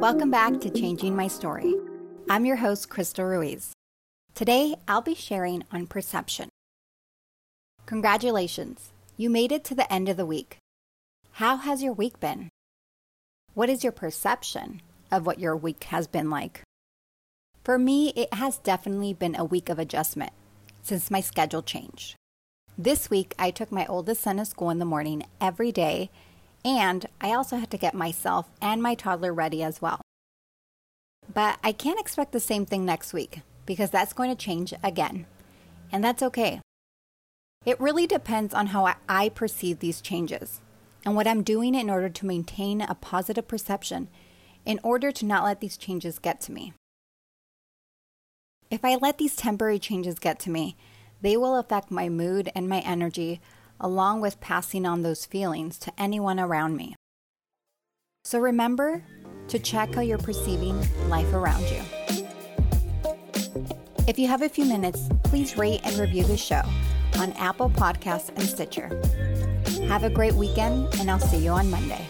Welcome back to Changing My Story. I'm your host, Crystal Ruiz. Today, I'll be sharing on perception. Congratulations, you made it to the end of the week. How has your week been? What is your perception of what your week has been like? For me, it has definitely been a week of adjustment since my schedule changed. This week, I took my oldest son to school in the morning every day and I also had to get myself and my toddler ready as well. But I can't expect the same thing next week because that's going to change again. And that's okay. It really depends on how I perceive these changes and what I'm doing in order to maintain a positive perception in order to not let these changes get to me. If I let these temporary changes get to me, they will affect my mood and my energy along with passing on those feelings to anyone around me. So remember to check how you're perceiving life around you. If you have a few minutes, please rate and review the show on Apple Podcasts and Stitcher. Have a great weekend, and I'll see you on Monday.